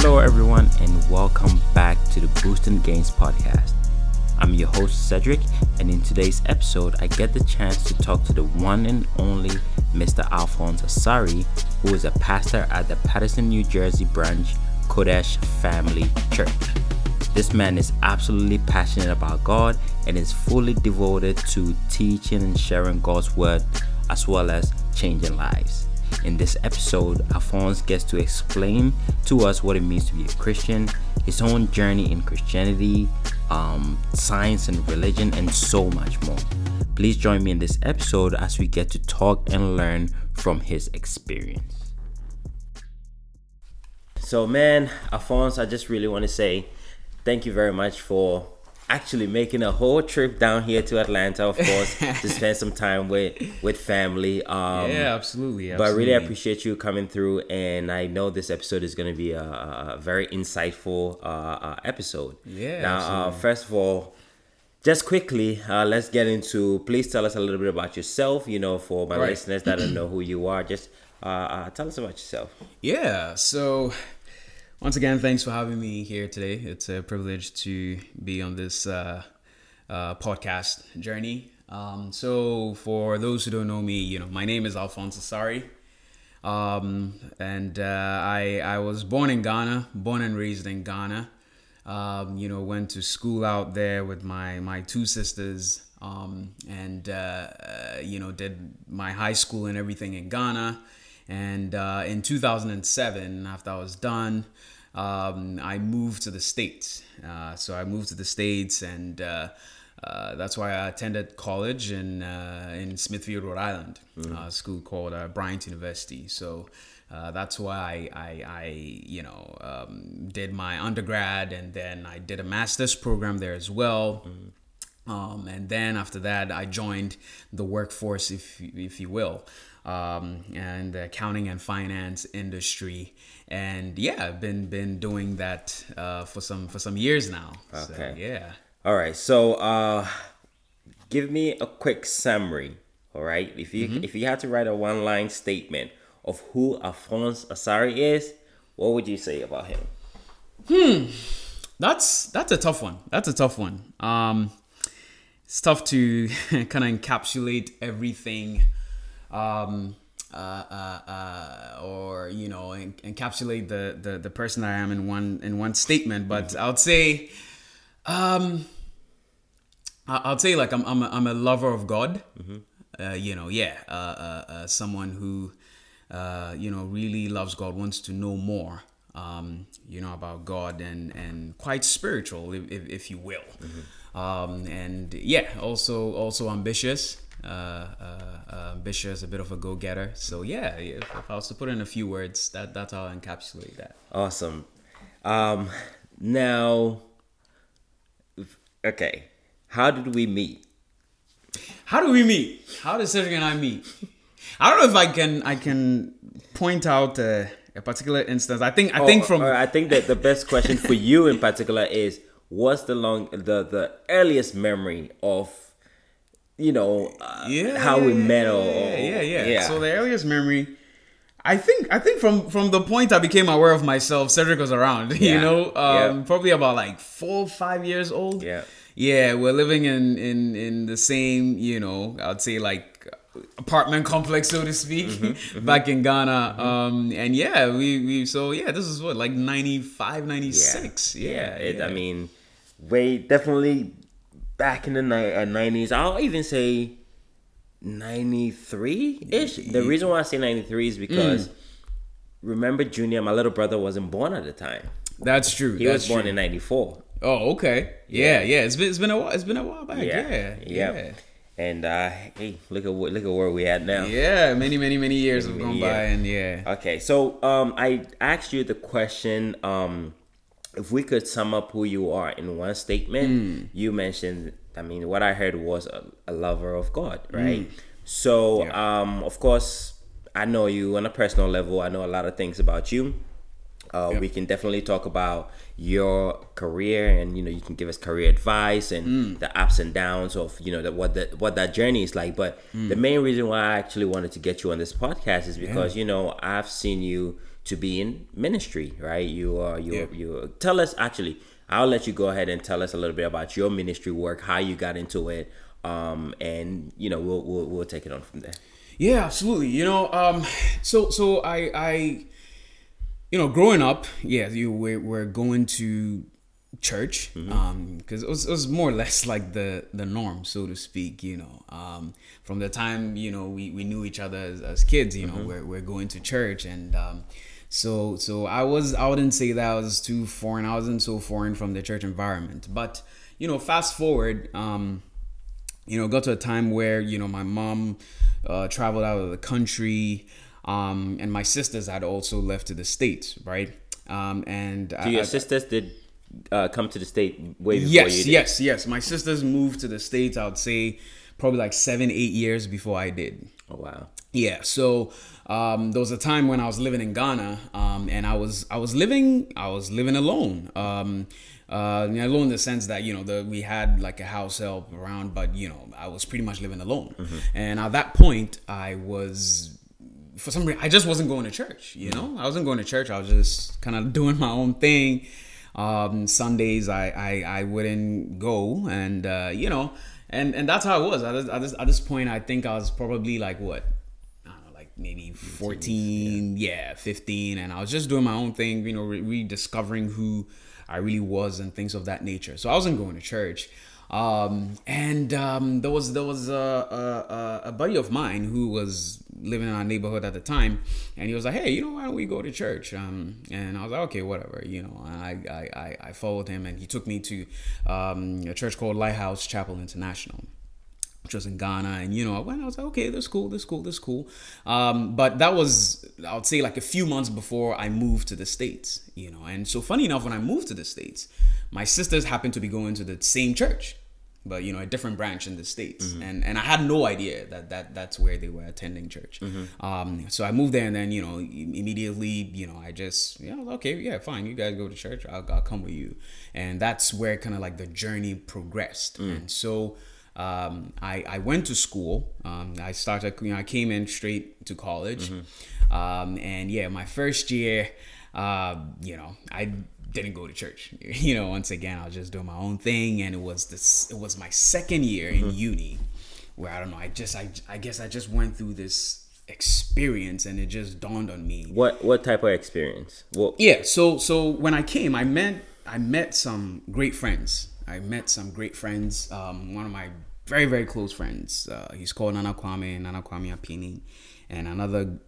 Hello, everyone, and welcome back to the Boost and Gains podcast. I'm your host, Cedric, and in today's episode, I get the chance to talk to the one and only Mr. Alphonse Asari, who is a pastor at the Paterson, New Jersey branch Qodesh Family Church. This man is absolutely passionate about God and is fully devoted to teaching and sharing God's word as well as changing lives. In this episode, Alphonse gets to explain to us what it means to be a Christian, his own journey in Christianity, um, science and religion, and so much more. Please join me in this episode as we get to talk and learn from his experience. So, man, Alphonse, I just really want to say thank you very much for actually making a whole trip down here to Atlanta, of course, to spend some time with with family. Um, yeah, absolutely, absolutely. But I really appreciate you coming through, and I know this episode is going to be a, a very insightful uh, uh, episode. Yeah. Now, uh, first of all, just quickly, uh, let's get into. Please tell us a little bit about yourself. You know, for my Right. listeners that don't know who you are, just uh, uh, tell us about yourself. Yeah. So, once again, thanks for having me here today. It's a privilege to be on this uh, uh, podcast journey. Um, so, for those who don't know me, you know, my name is Alphonse Sari, Um, and uh, I, I was born in Ghana, born and raised in Ghana. Um, you know, went to school out there with my, my two sisters um, and, uh, uh, you know, did my high school and everything in Ghana. And uh, in 2007, after I was done, um, I moved to the States. Uh, so I moved to the States and uh, uh, that's why I attended college in uh, in Smithfield, Rhode Island, a school called uh, Bryant University. So uh, that's why I, I, I you know, um, did my undergrad and then I did a master's program there as well. Um, and then after that, I joined the workforce, if if you will, um, and the accounting and finance industry. And yeah, I've been been doing that uh, for some for some years now. So, Okay. yeah. All right. So, uh, give me a quick summary. All right. If you Mm-hmm. if you had to write a one line statement of who Alphonse Asari is, what would you say about him? Hmm. That's that's a tough one. That's a tough one. Um, it's tough to kind of encapsulate everything, um, uh, uh, uh, or you know, en- encapsulate the, the the person I am in one in one statement. But I'd say, um, I- I'd say like I'm I'm a, I'm a lover of God. Uh, you know, yeah, uh, uh, uh, someone who uh, you know really loves God, wants to know more. Um, you know about God and and quite spiritual, if, if, if you will. Um, and yeah, also also ambitious. Uh, uh, uh, ambitious, a bit of a go-getter. So yeah, if, if I was to put in a few words, that that's how I encapsulate that. Awesome. Um, now, okay, how did we meet? How do we meet? How did Cedric and I meet? I don't know if I can I can point out a, a particular instance. I think I think from or I think that the best question for you in particular is what's the long the the earliest memory of you know uh, yeah how we met or, yeah, yeah, yeah yeah. So the earliest memory, I think I think from from the point I became aware of myself, Cedric was around. Yeah, You know, um, yeah. probably about like four five years old. Yeah. yeah. We're living in in in the same you know I'd say like apartment complex so to speak Mm-hmm, back in Ghana. Um, and yeah, we we so yeah this is what like 95, 96. Yeah, it, yeah. I mean, way definitely back in the nineties. I'll even say ninety three ish. The reason why I say ninety three is because Mm. remember Junior, my little brother wasn't born at the time. that's true. He that's was born true. in ninety four. Oh, okay. Yeah, yeah. It's been it's been a while. It's been a while back. Yeah, Yeah, yeah, yeah. And uh, hey, look at what look at where we at now. yeah. Many, many, many years have gone Yeah. by, and yeah. Okay, so um, I asked you the question. Um, if we could sum up who you are in one statement, Hmm. you mentioned. I mean, what I heard was a, a lover of God, right? So, Hmm. Yeah. um, of course, I know you on a personal level. I know a lot of things about you. Uh, Yep. We can definitely talk about your career, and you know, you can give us career advice and Mm. the ups and downs of you know the, what that what that journey is like. But Mm. the main reason why I actually wanted to get you on this podcast is because you know I've seen you to be in ministry, right? You are you Yeah. you tell us actually. I'll let you go ahead and tell us a little bit about your ministry work, how you got into it, um, and you know we'll, we'll we'll take it on from there. Yeah, absolutely. You know, um, so so I I, you know, growing up, yeah, you we're, we're going to church um because it was, it was more or less like the the norm so to speak you know um from the time you know we, we knew each other as, as kids you know we're, we're going to church and um so so i was i wouldn't say that i was too foreign i wasn't so foreign from the church environment but you know fast forward um you know, got to a time where you know my mom uh, traveled out of the country, um, and my sisters had also left to the states, right? Um, and So your I, sisters did uh, come to the state way before yes, you did. yes, yes. My sisters moved to the states. I would say probably like seven, eight years before I did. Oh wow. Yeah, so um, there was a time when I was living in Ghana, um, and I was I was living I was living alone. Um, uh, alone in the sense that you know the we had like a house help around, but you know I was pretty much living alone. And at that point, I was for some reason I just wasn't going to church. You know, I wasn't going to church. I was just kind of doing my own thing. Um, Sundays I, I I wouldn't go, and uh, you know, and and that's how it was. At this, at this at this point, I think I was probably like what I don't know, like maybe 14, yeah. 15. And I was just doing my own thing, you know, re- rediscovering who I really was and things of that nature. So I wasn't going to church. Um, and um, there was there was a, a, a- buddy of mine who was living in our neighborhood at the time, and he was like, "Hey, you know, why don't we go to church?" Um, and I was like, "Okay, whatever," you know. I, I, I followed him, and he took me to um, a church called Lighthouse Chapel International which was in Ghana, and you know, I went. I was like, okay, this cool, this cool, this cool. Um, but that was, I would say, like a few months before I moved to the states, you know. And so, funny enough, when I moved to the states, my sisters happened to be going to the same church, but you know, a different branch in the states, and and I had no idea that that that's where they were attending church. Um, so I moved there, and then you know, immediately, you know, I just, yeah, okay, yeah, fine, you guys go to church, I'll, I'll come with you, and that's where kind of like the journey progressed, and so um, I, I went to school. Um, I started, you know, I came in straight to college. Um, and yeah, my first year, uh, you know, I didn't go to church. You know, once again, I was just doing my own thing. And it was this, it was my second year in uni where I don't know, I just, I, I guess I just went through this experience and it just dawned on me. What what type of experience? Well, Yeah, so so when I came, I met I met some great friends. I met some great friends. Um, one of my very very close friends. Uh, he's called Nana Kwame Nana Kwame Apini, and another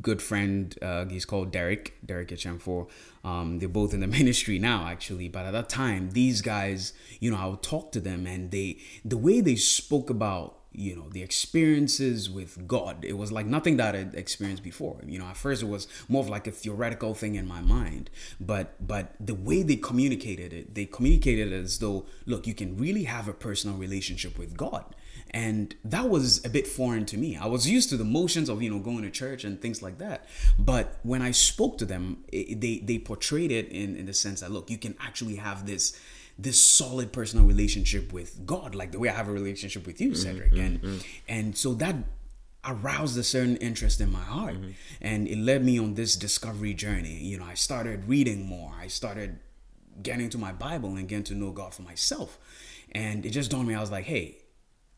good friend. Uh, he's called Derek Derek Echemfor. Um, they're both in the ministry now, actually. But at that time, these guys, you know, I would talk to them, and they the way they spoke about you know the experiences with god. It was like nothing that i'd experienced before. You know at first it was more of like a theoretical thing in my mind but but the way they communicated it they communicated it as though look you can really have a personal relationship with god. And that was a bit foreign to me. I was used to the motions of you know going to church and things like that. But when i spoke to them it, they they portrayed it in in the sense that look you can actually have this this solid personal relationship with God, like the way I have a relationship with you, mm-hmm, Cedric. and mm-hmm, mm-hmm. and so that aroused a certain interest in my heart. And it led me on this discovery journey. You know, I started reading more. I started getting to my Bible and getting to know God for myself. And it just dawned on me, I was like, hey,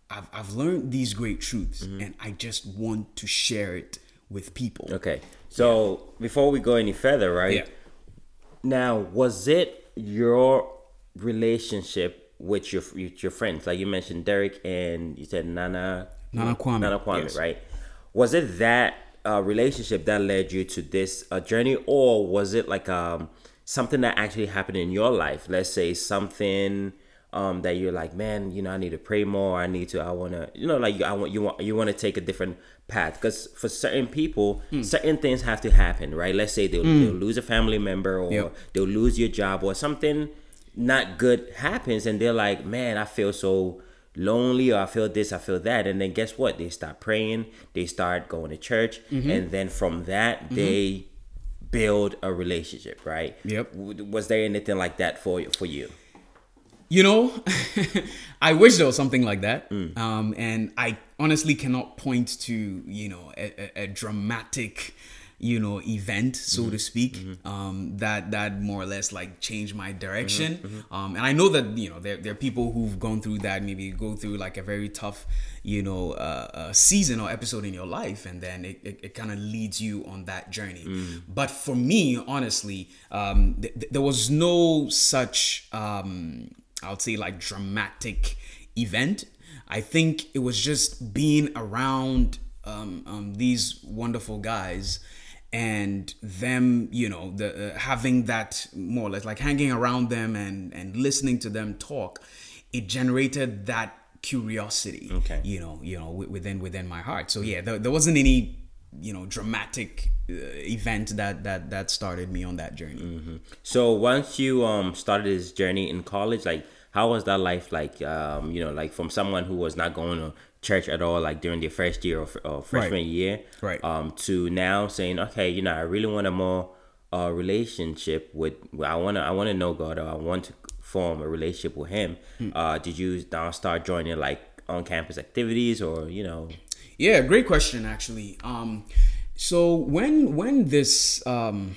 I've, I've learned these great truths and I just want to share it with people. okay. So before we go any further, right? Yeah. Now, was it your relationship with your with your friends? Like you mentioned, Derek and you said Nana. Nana Kwame, Nana Kwame, yes. right? Was it that uh, relationship that led you to this uh, journey, or was it like um something that actually happened in your life? Let's say something um that you're like, man, you know, I need to pray more. I need to. I want to, you know, like I want you want you want to take a different path because for certain people, Hmm. certain things have to happen, right? Let's say they'll, they'll lose a family member or Yep. they'll lose your job or something not good happens and they're like man i feel so lonely or i feel this i feel that and then guess what they start praying they start going to church Mm-hmm. and then from that they build a relationship right Yep. Was there anything like that for you for you You know, I wish there was something like that. Um, and I honestly cannot point to, you know, a, a, a dramatic you know event so to speak um, that that more or less like changed my direction. Um, and i know that you know there, there are people who've gone through that maybe go through like a very tough you know uh, uh, season or episode in your life and then it, it, it kind of leads you on that journey. But for me honestly um, th- th- there was no such um, i would say like dramatic event. I think it was just being around um, um, these wonderful guys and them you know the uh, having that more or less like hanging around them and and listening to them talk it generated that curiosity Okay. you know you know wi- within within my heart so yeah there, there wasn't any you know dramatic uh, event that that that started me on that journey So once you um started this journey in college, like how was that life like? Um, you know, like from someone who was not going to church at all, like during their first year or, fr- or freshman year, Right. Um, to now saying, okay, you know, I really want a more uh relationship with. I wanna, I wanna know God, or I want to form a relationship with Him. Hmm. Uh, did you now start joining like on campus activities, or you know? Yeah, great question actually. Um, so when when this um,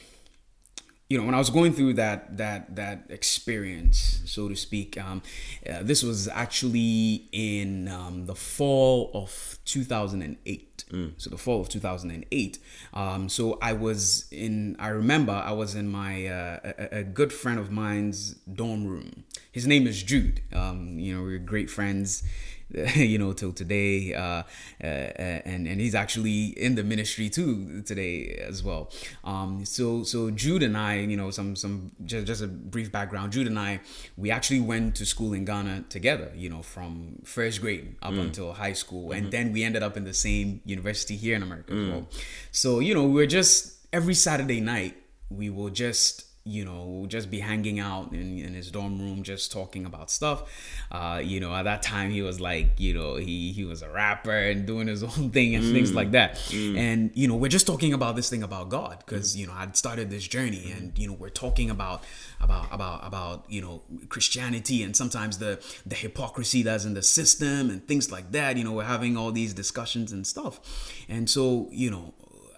you know when I was going through that that that experience, so to speak, um, uh, this was actually in um, the fall of 2008. So the fall of 2008. Um, so I was in. I remember I was in my uh, a, a good friend of mine's dorm room. His name is Jude. Um, you know, we're great friends. you know, till today. Uh, uh, and and he's actually in the ministry too today as well. Um, so so Jude and I, you know, some some just just a brief background. Jude and I, we actually went to school in Ghana together. You know, from first grade up until high school, and then we ended up in the same university here in America as well. So you know, we're just every Saturday night we will just you know we'll just be hanging out in, in his dorm room just talking about stuff. Uh you know at that time he was like you know he he was a rapper and doing his own thing and things mm. like that. Mm. And you know we're just talking about this thing about god because you know i'd started this journey mm-hmm. and you know we're talking about about about about you know christianity and sometimes the the hypocrisy that's in the system and things like that. You know we're having all these discussions and stuff. And so you know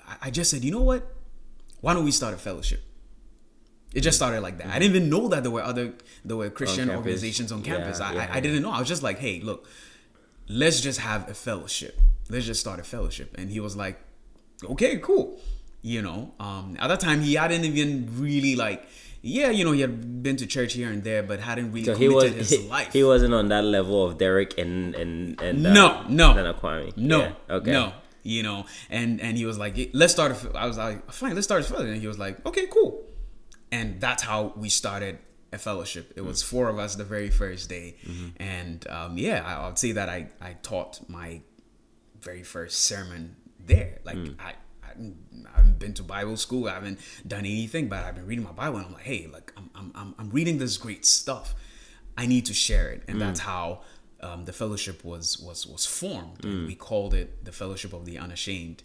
i, I just said you know what? Why don't we start a fellowship it just started like that. I didn't even know that there were other there were Christian organizations on campus. Yeah, I, yeah, I, I didn't know. I was just like, hey, look, let's just have a fellowship. Let's just start a fellowship. And he was like, okay, cool. You know, um, at that time he hadn't even really like, yeah, you know, he had been to church here and there, but hadn't really So he committed was his he, life. he wasn't on that level of Derek and and and uh, No, no. and Kwame. No, Yeah, Okay. no, you know, and and he was like, let's start. A, f-" I was like, fine, let's start a fellowship. And he was like, okay, cool. And that's how we started a fellowship. It was mm. four of us the very first day, mm-hmm. and um, yeah, I, would say that I I taught my very first sermon there. Like mm. I. I haven't- I haven't been to Bible school. I haven't done anything, but I've been reading my Bible, and I'm like, hey, like I'm, I'm, I'm, I'm reading this great stuff. I need to share it, and mm. that's how um, the fellowship was was was formed. And we called it the Fellowship of the Unashamed.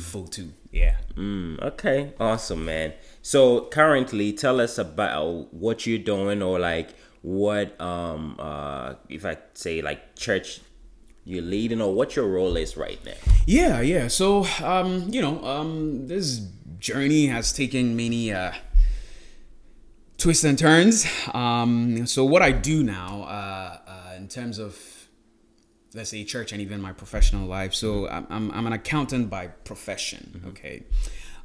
Full two, yeah. Mm, okay, awesome, man. So currently, tell us about what you're doing, or like what um uh if I say like church you're leading, or what your role is right now. Yeah, yeah. So, um, you know, um, this journey has taken many uh, twists and turns. Um, so, what I do now, uh, in terms of let's say church and even my professional life. So, I'm I'm, I'm an accountant by profession. Okay,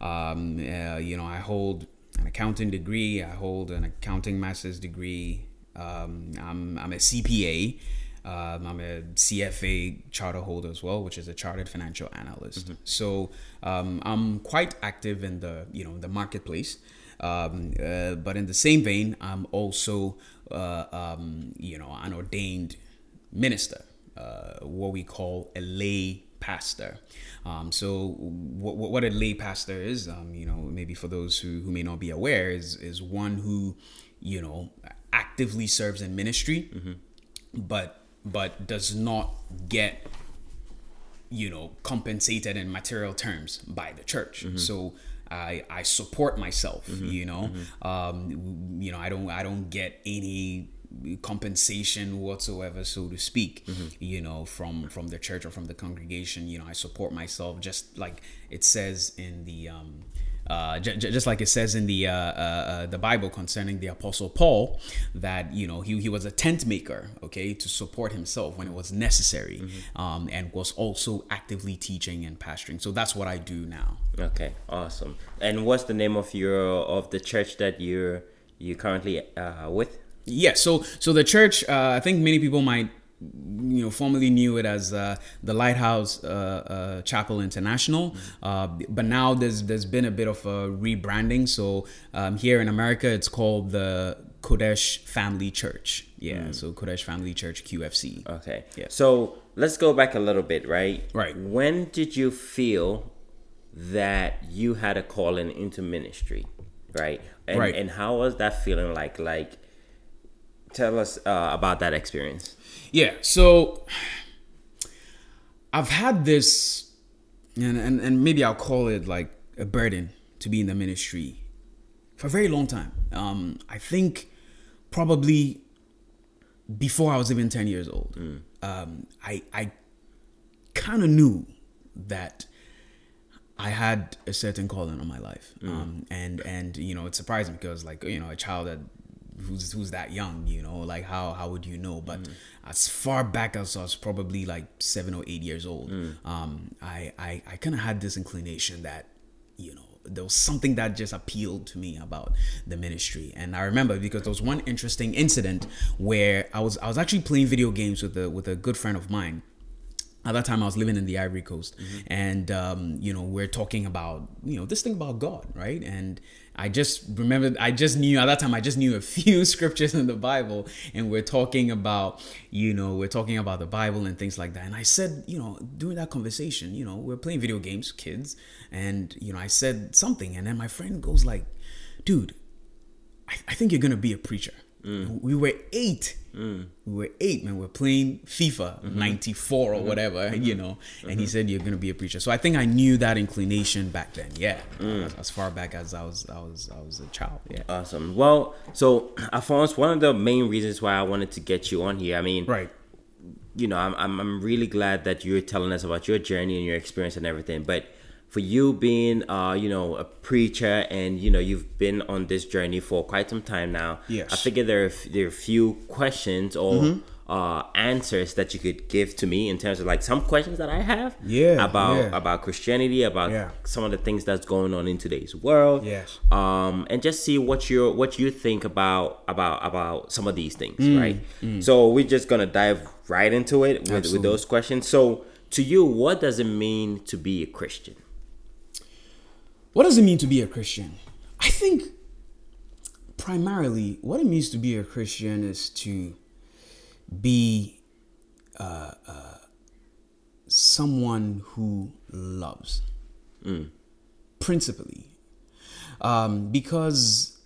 um, uh, you know, I hold an accounting degree. I hold an accounting master's degree. Um, I'm I'm a CPA. Um, I'm a CFA charter holder as well, which is a chartered financial analyst. So um, I'm quite active in the you know the marketplace. Um, uh, but in the same vein, I'm also uh, um, you know an ordained minister, uh, what we call a lay pastor. Um, so what, what a lay pastor is, um, you know, maybe for those who, who may not be aware, is is one who you know actively serves in ministry, but but does not get you know compensated in material terms by the church. So i i support myself you know um you know i don't i don't get any compensation whatsoever, so to speak. You know, from from the church or from the congregation. You know, I support myself just like it says in the. Um, uh, j- j- just like it says in the uh, uh, uh, the Bible concerning the Apostle Paul, that you know he, he was a tent maker, okay, to support himself when it was necessary, um, and was also actively teaching and pastoring. So that's what I do now. Okay, awesome. And what's the name of your of the church that you're you currently uh, with? Yeah, so so the church, uh, I think many people might you know formerly knew it as uh, the Lighthouse uh, uh, Chapel International, uh, but now there's there's been a bit of a rebranding. So um, here in America, it's called the Qodesh Family Church. Yeah, so Qodesh Family Church QFC. Okay. Yeah. So let's go back a little bit, right? Right. When did you feel that you had a calling into ministry, right? And, Right. And how was that feeling like? Like, tell us uh, about that experience. Yeah, so I've had this, and, and, and maybe I'll call it like a burden to be in the ministry for a very long time. Um, I think probably before I was even 10 years old, um, I, I kind of knew that I had a certain calling on my life, um, and and you know it's surprising because like you know a child that who's who's that young, you know, like how how would you know? But as far back as I was probably like seven or eight years old, um, I I, I kind of had this inclination that you know there was something that just appealed to me about the ministry. And i remember because there was one interesting incident where i was i was actually playing video games with a with a good friend of mine at that time I was living in the Ivory Coast, and um, you know we're talking about you know this thing about God, right? And I just remembered, I just knew at that time I just knew a few scriptures in the Bible, and we're talking about you know we're talking about the Bible and things like that. And I said, you know, during that conversation, you know, we're playing video games, kids, and you know I said something, and then my friend goes like, dude, I, I think you're gonna be a preacher. We were eight. Mm. We were eight, man. We're playing FIFA mm-hmm. '94 or mm-hmm. whatever, mm-hmm. you know. And he said you're gonna be a preacher. So I think I knew that inclination back then. Yeah, mm. as, as far back as I was, I was, I was a child. Yeah. Awesome. Well, so Alphonse, one of the main reasons why I wanted to get you on here, I mean, Right. you know, I'm, I'm, I'm really glad that you're telling us about your journey and your experience and everything. But for you being, uh, you know, a preacher and, you know, you've been on this journey for quite some time now. Yes. I figure there are, there are a few questions or uh, answers that you could give to me in terms of like some questions that I have. Yeah, About, yeah. about Christianity, about Yeah. some of the things that's going on in today's world Yes. um, and just see what you what you think about about about some of these things, Mm, right? So we're just gonna dive right into it with, with those questions. So to you, what does it mean to be a Christian? What does it mean to be a Christian? I think primarily what it means to be a Christian is to be uh, uh, someone who loves, mm. principally, um, because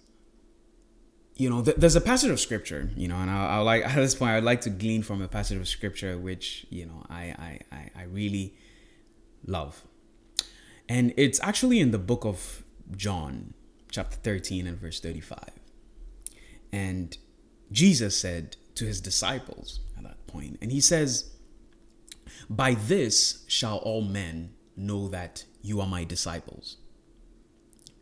you know th- there's a passage of scripture, you know, and I, I like at this point I'd like to glean from a passage of scripture which you know I I, I, I really love. And it's actually in the book of John, chapter 13 and verse 35. And Jesus said to his disciples at that point, and he says, By this shall all men know that you are my disciples.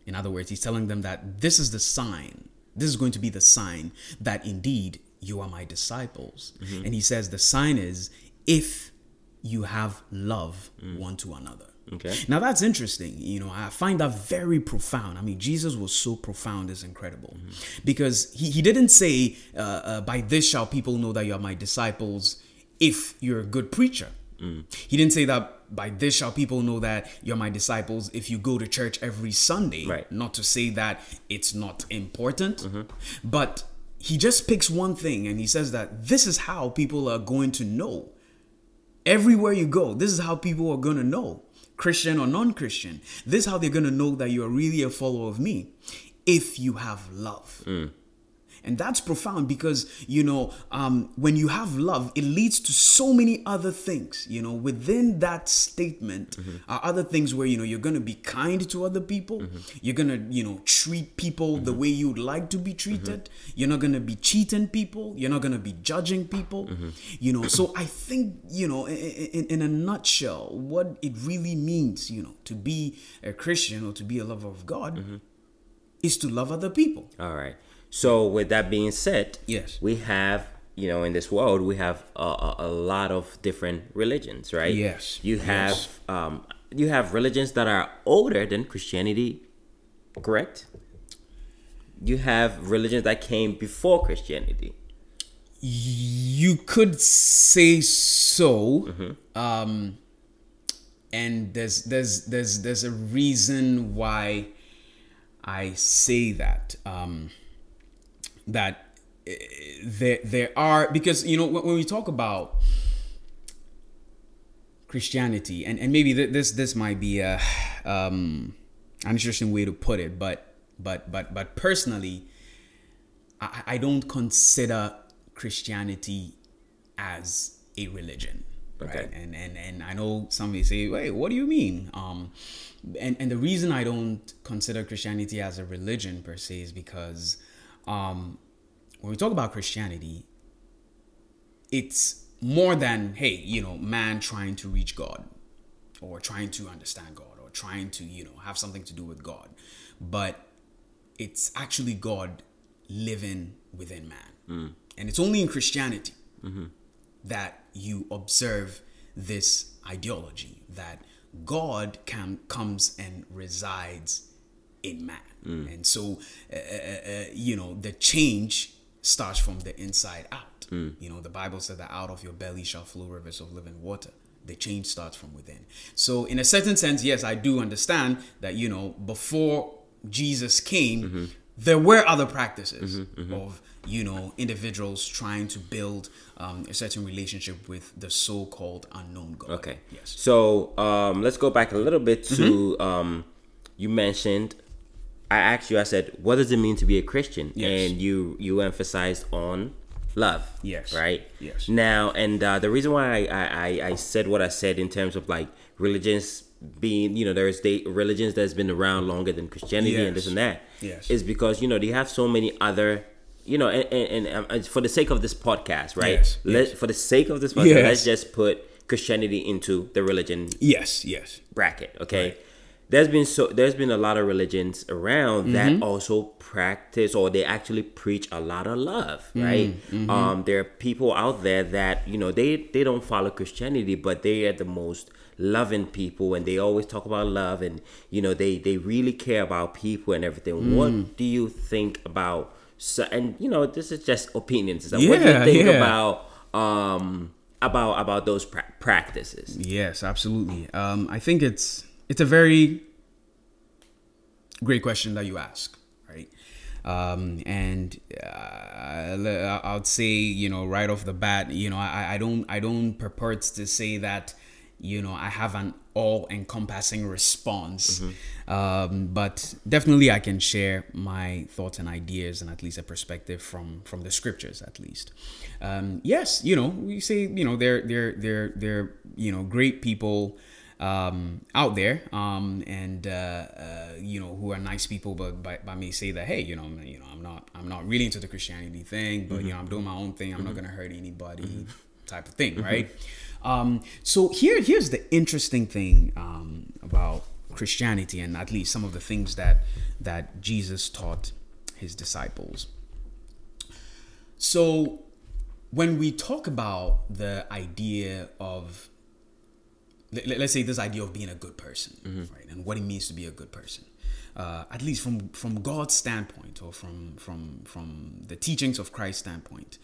In other words, he's telling them that this is the sign, this is going to be the sign that indeed you are my disciples. Mm-hmm. And he says, The sign is if you have love mm. one to another. Okay. Now that's interesting. You know, I find that very profound. I mean, Jesus was so profound, it's incredible. Because he, he didn't say, uh, uh, by this shall people know that you are my disciples if you're a good preacher. He didn't say that by this shall people know that you're my disciples if you go to church every Sunday. Right. Not to say that it's not important, but he just picks one thing and he says that this is how people are going to know everywhere you go this is how people are going to know christian or non-christian this is how they're going to know that you're really a follower of me if you have love mm. And that's profound because you know um, when you have love it leads to so many other things you know within that statement mm-hmm. are other things where you know you're gonna be kind to other people. Mm-hmm. You're gonna you know treat people the mm-hmm. way you'd like to be treated. You're not gonna be cheating people. You're not gonna be judging people. You know so i think you know in, in, in a nutshell what it really means you know to be a christian or to be a lover of god is to love other people. All right. So with that being said, Yes. we have you know in this world we have a, a, a lot of different religions, right? Yes. You have Yes. um you have religions that are older than Christianity, correct? You have religions that came before Christianity. You could say so. Um, and there's there's there's there's a reason why I say that. Um, that eh, there there are because you know when, when we talk about Christianity and and maybe th- this this might be a um, an interesting way to put it, but but but but personally, I, I don't consider Christianity as a religion. Right. Okay. And, and and I know some may say, wait, what do you mean? Um and, and the reason I don't consider Christianity as a religion per se is because um when we talk about Christianity, it's more than, hey, you know, man trying to reach God or trying to understand God or trying to, you know, have something to do with God. But it's actually God living within man. And it's only in Christianity that you observe this ideology that God can comes and resides in man. And so, uh, uh, uh, you know, the change starts from the inside out. You know, the Bible said that out of your belly shall flow rivers of living water. The change starts from within. So, in a certain sense, yes, I do understand that, you know, before Jesus came, there were other practices of, you know, individuals trying to build um, a certain relationship with the so called unknown God. Okay. Yes. So um, let's go back a little bit to Mm-hmm. um, you mentioned. I asked you. I said, "What does it mean to be a Christian?" Yes. And you you emphasized on love. Yes. Right. Yes. Now, and uh, the reason why I, I I- said what I said in terms of like religions being, you know, there's the religions that's been around longer than Christianity and this and that, Yes. is because you know they have so many other. You know, and, and, and um, for the sake of this podcast, right? Yes, Let yes. for the sake of this podcast, Yes. let's just put Christianity into the religion Yes, yes. bracket okay there's been so there's been a lot of religions around Mm-hmm. that also practice or they actually preach a lot of love right Mm-hmm. um there are people out there that you know they they don't follow christianity but they are the most loving people and they always talk about love and you know they they really care about people and everything Mm. what do you think about so and you know this is just opinions so what do you think yeah. about um about about those pra- practices Yes, absolutely. Um, I think it's it's a very great question that you ask, right? Um, and uh, I would say, you know, right off the bat, you know, I, I don't I don't purport to say that, you know, I have an all-encompassing response, um, but definitely I can share my thoughts and ideas and at least a perspective from from the scriptures, at least. Um, yes, you know, we say, you know, they're they're they're they're you know great people um, out there, um, and uh, uh, you know who are nice people, but by, but may say that hey, you know, I'm, you know, I'm not I'm not really into the Christianity thing, but you know, I'm doing my own thing. I'm not gonna hurt anybody, type of thing, right? Um, so here here's the interesting thing um, about Christianity, and at least some of the things that that Jesus taught his disciples. So when we talk about the idea of let- let's say this idea of being a good person right and what it means to be a good person. Uh, at least from from god's standpoint or from from from the teachings of christ's standpoint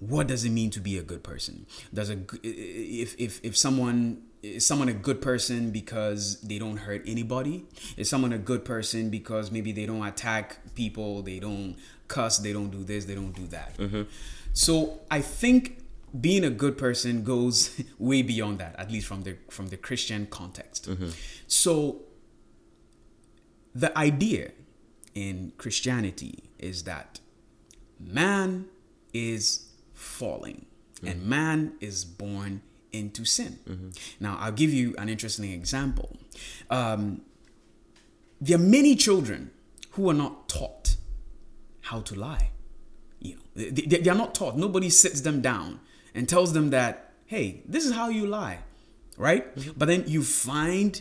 what does it mean to be a good person? Does a if if if someone is someone a good person because they don't hurt anybody? Is someone a good person because maybe they don't attack people they don't cuss they don't do this they don't do that? So i think being a good person goes way beyond that at least from the from the christian context mm-hmm. so the idea in christianity is that man is falling mm-hmm. and man is born into sin. Mm-hmm. Now, I'll give you an interesting example. Um, there are many children who are not taught how to lie. You know, they, they, they are not taught. Nobody sits them down and tells them that, hey, this is how you lie, right? Mm-hmm. But then you find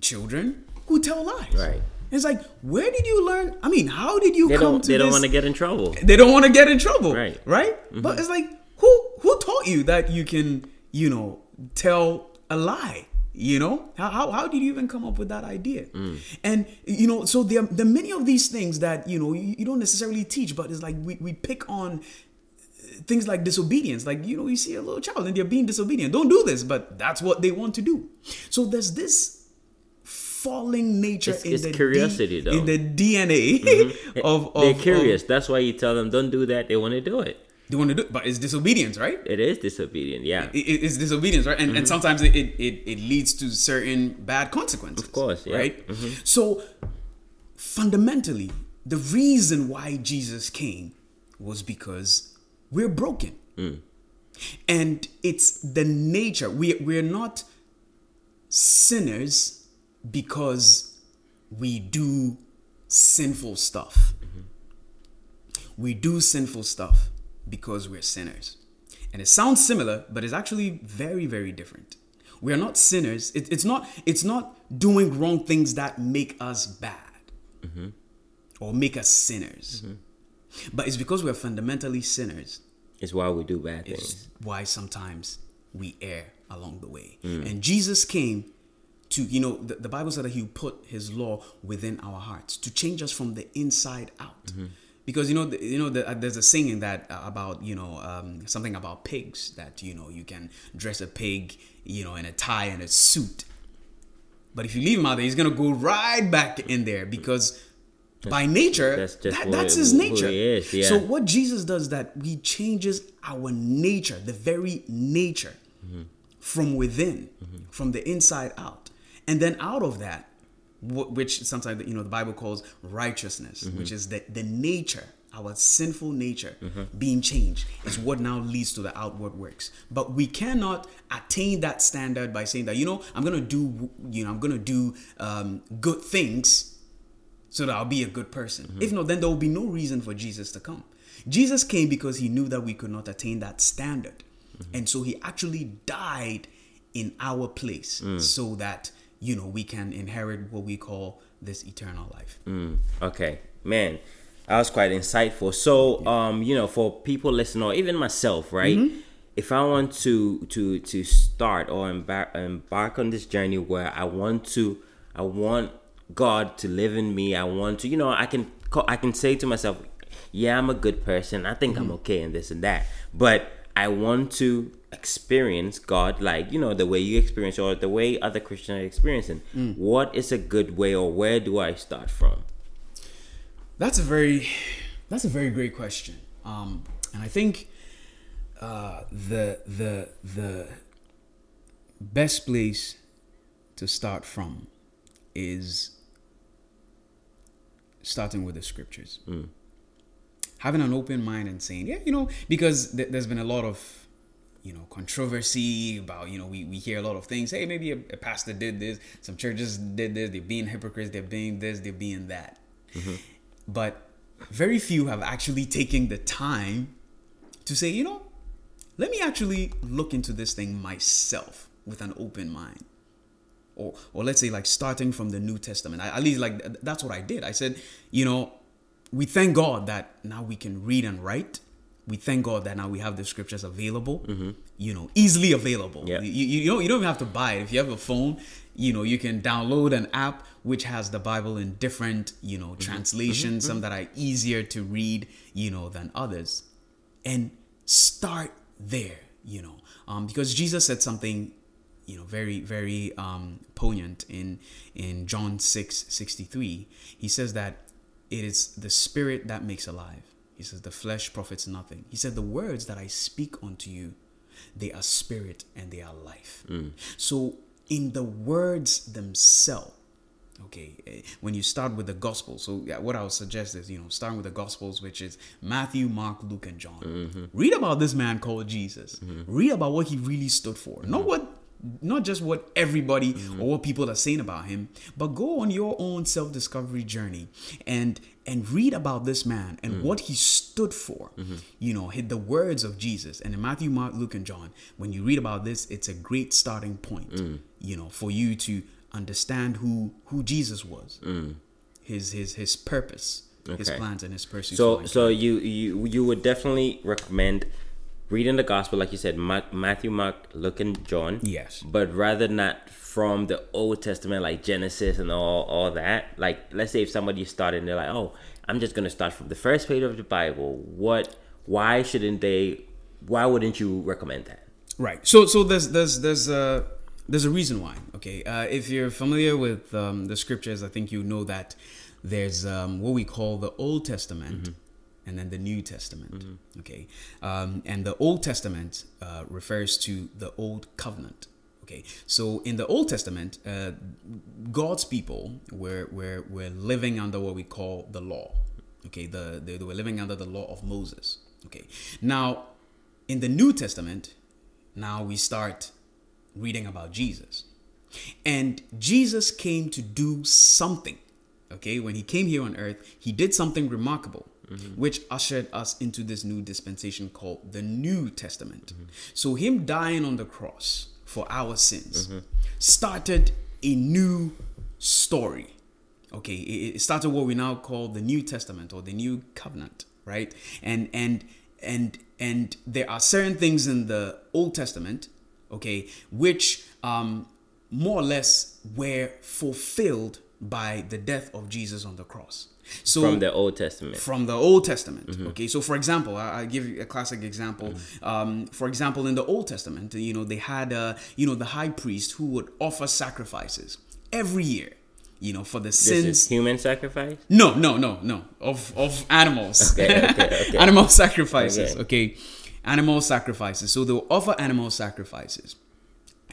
children who tell lies. Right. It's like, where did you learn? I mean, how did you They come to They don't want to get in trouble. they don't want to get in trouble Right. right mm-hmm. but it's like who who taught you that you can you know tell a lie you know how, how, how did you even come up with that idea mm. and you know so there, there are many of these things that you know you, you don't necessarily teach but it's like we, we pick on things like disobedience like you know you see a little child and they're being disobedient don't do this but that's what they want to do so there's this falling nature It's- in it's the curiosity, though. in the dna of, of They're of- curious. That's why you tell them don't do that. They want to do it. they want to do it, but it's disobedience right It is disobedient. Yeah. it, it- it's disobedience, right? And, Mm-hmm. and sometimes it, it, it, leads to certain bad consequences. Of course, yeah. Mm-hmm. Right? So fundamentally, the reason why Jesus came was because we're broken. Mm. And it's the nature. We, we're not sinners because we do sinful stuff. We do sinful stuff because we're sinners. And it sounds similar, but it's actually very, very different. We are not sinners. It, it's not. It's not doing wrong things that make us bad or make us sinners. But it's because we're fundamentally sinners It's why we do bad is things. why sometimes we err along the way. And Jesus came to, you know, the, the Bible said that he put his law within our hearts to change us from the inside out. Because you know, the, you know, the, uh, there's a saying that uh, about you know um, something about pigs that you know you can dress a pig, you know, in a tie and a suit, but if you leave him out there, he's gonna go right back in there because by nature, that's just that- that's his nature. is, yeah. So what Jesus does that he changes our nature, the very nature, mm-hmm. from within, mm-hmm. from the inside out, and then out of that, which sometimes you know the Bible calls righteousness, mm-hmm. which is the the nature. Our sinful nature being changed is what now leads to the outward works. But we cannot attain that standard by saying that, you know, I'm going to do, you know, I'm going to do um, good things so that I'll be a good person. If not, then there will be no reason for Jesus to come. Jesus came because he knew that we could not attain that standard. And so he actually died in our place so that, you know, we can inherit what we call this eternal life. Mm, okay, man, that was quite insightful. So, um, you know, for people listening, or even myself, right? Mm-hmm. If I want to to to start or embark embark on this journey where I want to, I want God to live in me. I want to, you know, I can I can say to myself, yeah, I'm a good person. I think I'm okay in this and that, but I want to experience God like you know the way you experience or the way other Christians are experiencing. What is a good way, or where do I start from? That's a very that's a very great question. Um, and I think uh, the the the best place to start from is starting with the scriptures. Mm. Having an open mind and saying, yeah, you know, because th- there's been a lot of you know controversy about you know we, we hear a lot of things hey maybe a, a pastor did this some churches did this they're being hypocrites they're being this they're being that mm-hmm. but very few have actually taken the time to say, you know, let me actually look into this thing myself with an open mind. Or, or let's say, like starting from the New Testament. I, at least, like that's what I did. I said, you know, we thank God that now we can read and write. We thank God that now we have the scriptures available, mm-hmm. you know, easily available. Yeah. You, you, don't you don't even have to buy it. If you have a phone, you know, you can download an app which has the Bible in different, you know, mm-hmm. translations, mm-hmm. some that are easier to read, you know, than others. And start there, you know. Um, because Jesus said something, you know, very, very um poignant in in John 6 63. He says that it is the spirit that makes alive. He says the flesh profits nothing. He said the words that I speak unto you, they are spirit and they are life. So in the words themselves, Okay, eh, when you start with the gospel, so yeah, what I would suggest is you know starting with the gospels, which is Matthew, Mark, Luke, and John. Read about this man called Jesus. Read about what he really stood for, not what not just what everybody mm-hmm. or what people are saying about him, but go on your own self-discovery journey and and read about this man and mm-hmm. what he stood for. Mm-hmm. You know, hit the words of Jesus. And in Matthew, Mark, Luke, and John, when you read about this, it's a great starting point. Mm. You know, for you to understand who who Jesus was, mm. his his his purpose, his plans, and his pursuit. So so you you you would definitely recommend reading the gospel like you said Ma- Matthew, Mark, Luke, and John. Yes. But rather not from the Old Testament like Genesis and all all that. Like let's say if somebody started and they're like, oh, I'm just gonna start from the first page of the Bible. What? Why shouldn't they? Why wouldn't you recommend that? Right. So so there's there's there's a there's a reason why. Okay. Uh, if you're familiar with um, the scriptures, I think you know that there's um, what we call the Old Testament and then the New Testament. Okay. Um, and the Old Testament uh, refers to the Old Covenant. Okay. So in the Old Testament, uh, God's people were, were were living under what we call the law. Okay. The they, they were living under the law of Moses. Okay. Now in the New Testament, now we start reading about Jesus. And Jesus came to do something. Okay, when he came here on earth, he did something remarkable, Mm-hmm. which ushered us into this new dispensation called the New Testament. Mm-hmm. So, him dying on the cross for our sins mm-hmm. started a new story. Okay, it it started what we now call the New Testament or the New Covenant, right? And and and and there are certain things in the Old Testament, okay, which um more or less were fulfilled by the death of Jesus on the cross. So From the Old Testament. from the Old Testament. Okay, so for example, I, give you a classic example. Um, for example, in the Old Testament, you know, they had, uh, you know, the high priest who would offer sacrifices every year, you know, for the This sins. is human sacrifice. No, no, no, no. Of of animals. Okay, okay, okay. animal sacrifices. Okay. Okay. Animal sacrifices. So they'll offer animal sacrifices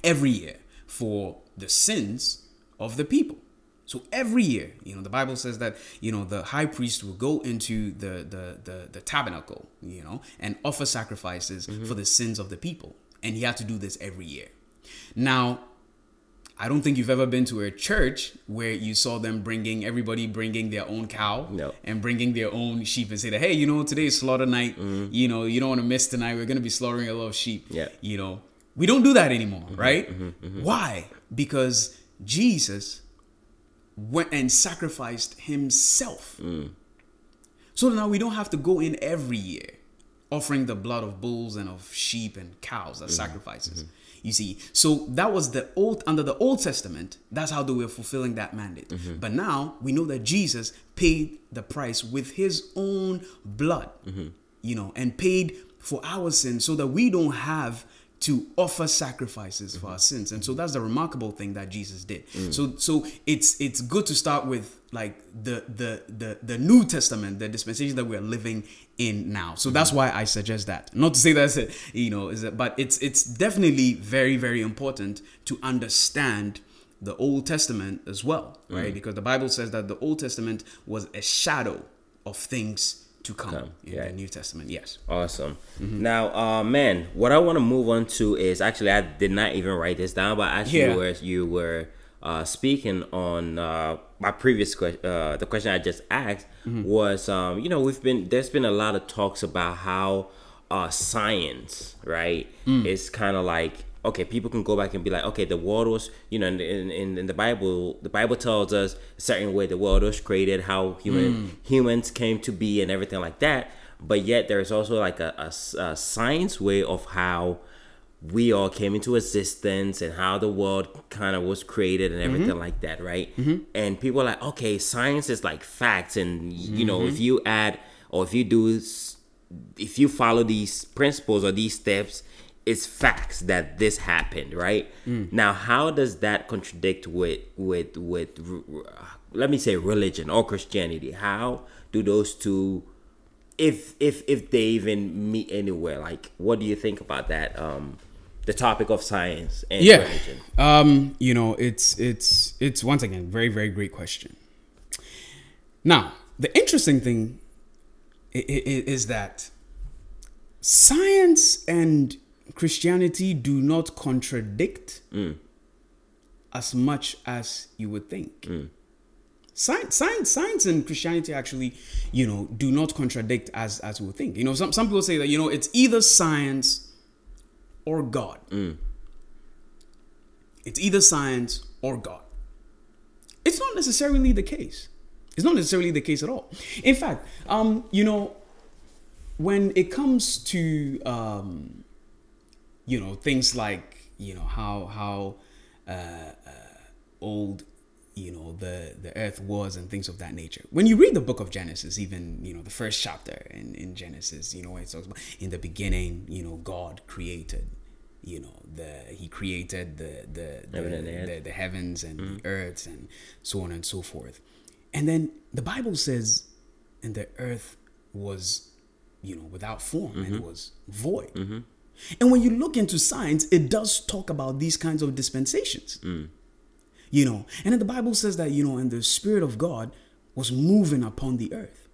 every year for the sins of the people. So every year, you know, the Bible says that, you know, the high priest will go into the the the, the tabernacle, you know, and offer sacrifices mm-hmm. for the sins of the people. And he had to do this every year. Now, I don't think you've ever been to a church where you saw them bringing everybody bringing their own cow No. and bringing their own sheep and say that hey you know today is slaughter night. Mm-hmm. You know you don't want to miss tonight. We're going to be slaughtering a lot of sheep. Yeah. you know we don't do that anymore mm-hmm. right? Why? Because Jesus went and sacrificed himself mm. so now we don't have to go in every year offering the blood of bulls and of sheep and cows as mm-hmm. sacrifices. Mm-hmm. You see, so that was the old under the Old Testament. That's how they were fulfilling that mandate. Mm-hmm. But now we know that Jesus paid the price with His own blood, you know, and paid for our sins, so that we don't have to offer sacrifices for our sins. And so mm-hmm. that's the remarkable thing that Jesus did. Mm. So so it's it's good to start with like the the the the New Testament, the dispensation that we're living in now. So that's mm-hmm. why I suggest that. Not to say that's it, you know, is it, but it's it's definitely very very important to understand the Old Testament as well, right? Mm. Because the Bible says that the Old Testament was a shadow of things to come, Come, in yeah. the New Testament. Yes. Awesome. Now, uh, man, what I want to move on to is actually I did not even write this down, but as Yeah. you were you were uh, speaking on uh, my previous question, uh, the question I just asked was, um, you know, we've been there's been a lot of talks about how uh, science, right, is kind of like okay, people can go back and be like, okay, the world was, you know, in, in, in the Bible, the Bible tells us a certain way the world was created, how human hmm. humans came to be, and everything like that. But yet, there's also like a a science way of how we all came into existence and how the world kind of was created and everything mm-hmm. like that, right? Mm-hmm. And people are like, okay, science is like facts, and you know, if mm-hmm. you add or if you do, if you follow these principles or these steps, it's facts that this happened, right? Now, how does that contradict with with with let me say religion or Christianity? How do those two if if if they even meet anywhere like what do you think about that um the topic of science and yeah religion? um you know it's it's it's once again very very great question now the interesting thing is that science and christianity do not contradict as much as you would think science, science, science, and Christianity actually, you know, do not contradict as as we would think. You know, some some people say that you know it's either science or God. It's either science or God. It's not necessarily the case. It's not necessarily the case at all. In fact, um, you know, when it comes to um, you know things like you know how how uh, uh, old you know the the earth was and things of that nature. When you read the book of genesis even you know the first chapter in in genesis you know it talks about in the beginning you know god created you know the he created the the the, and the, the heavens and the earth and so on and so forth. And then the bible says and the earth was you know without form and it was void and when you look into science it does talk about these kinds of dispensations. You know and then the bible says that you know and the spirit of god was moving upon the earth.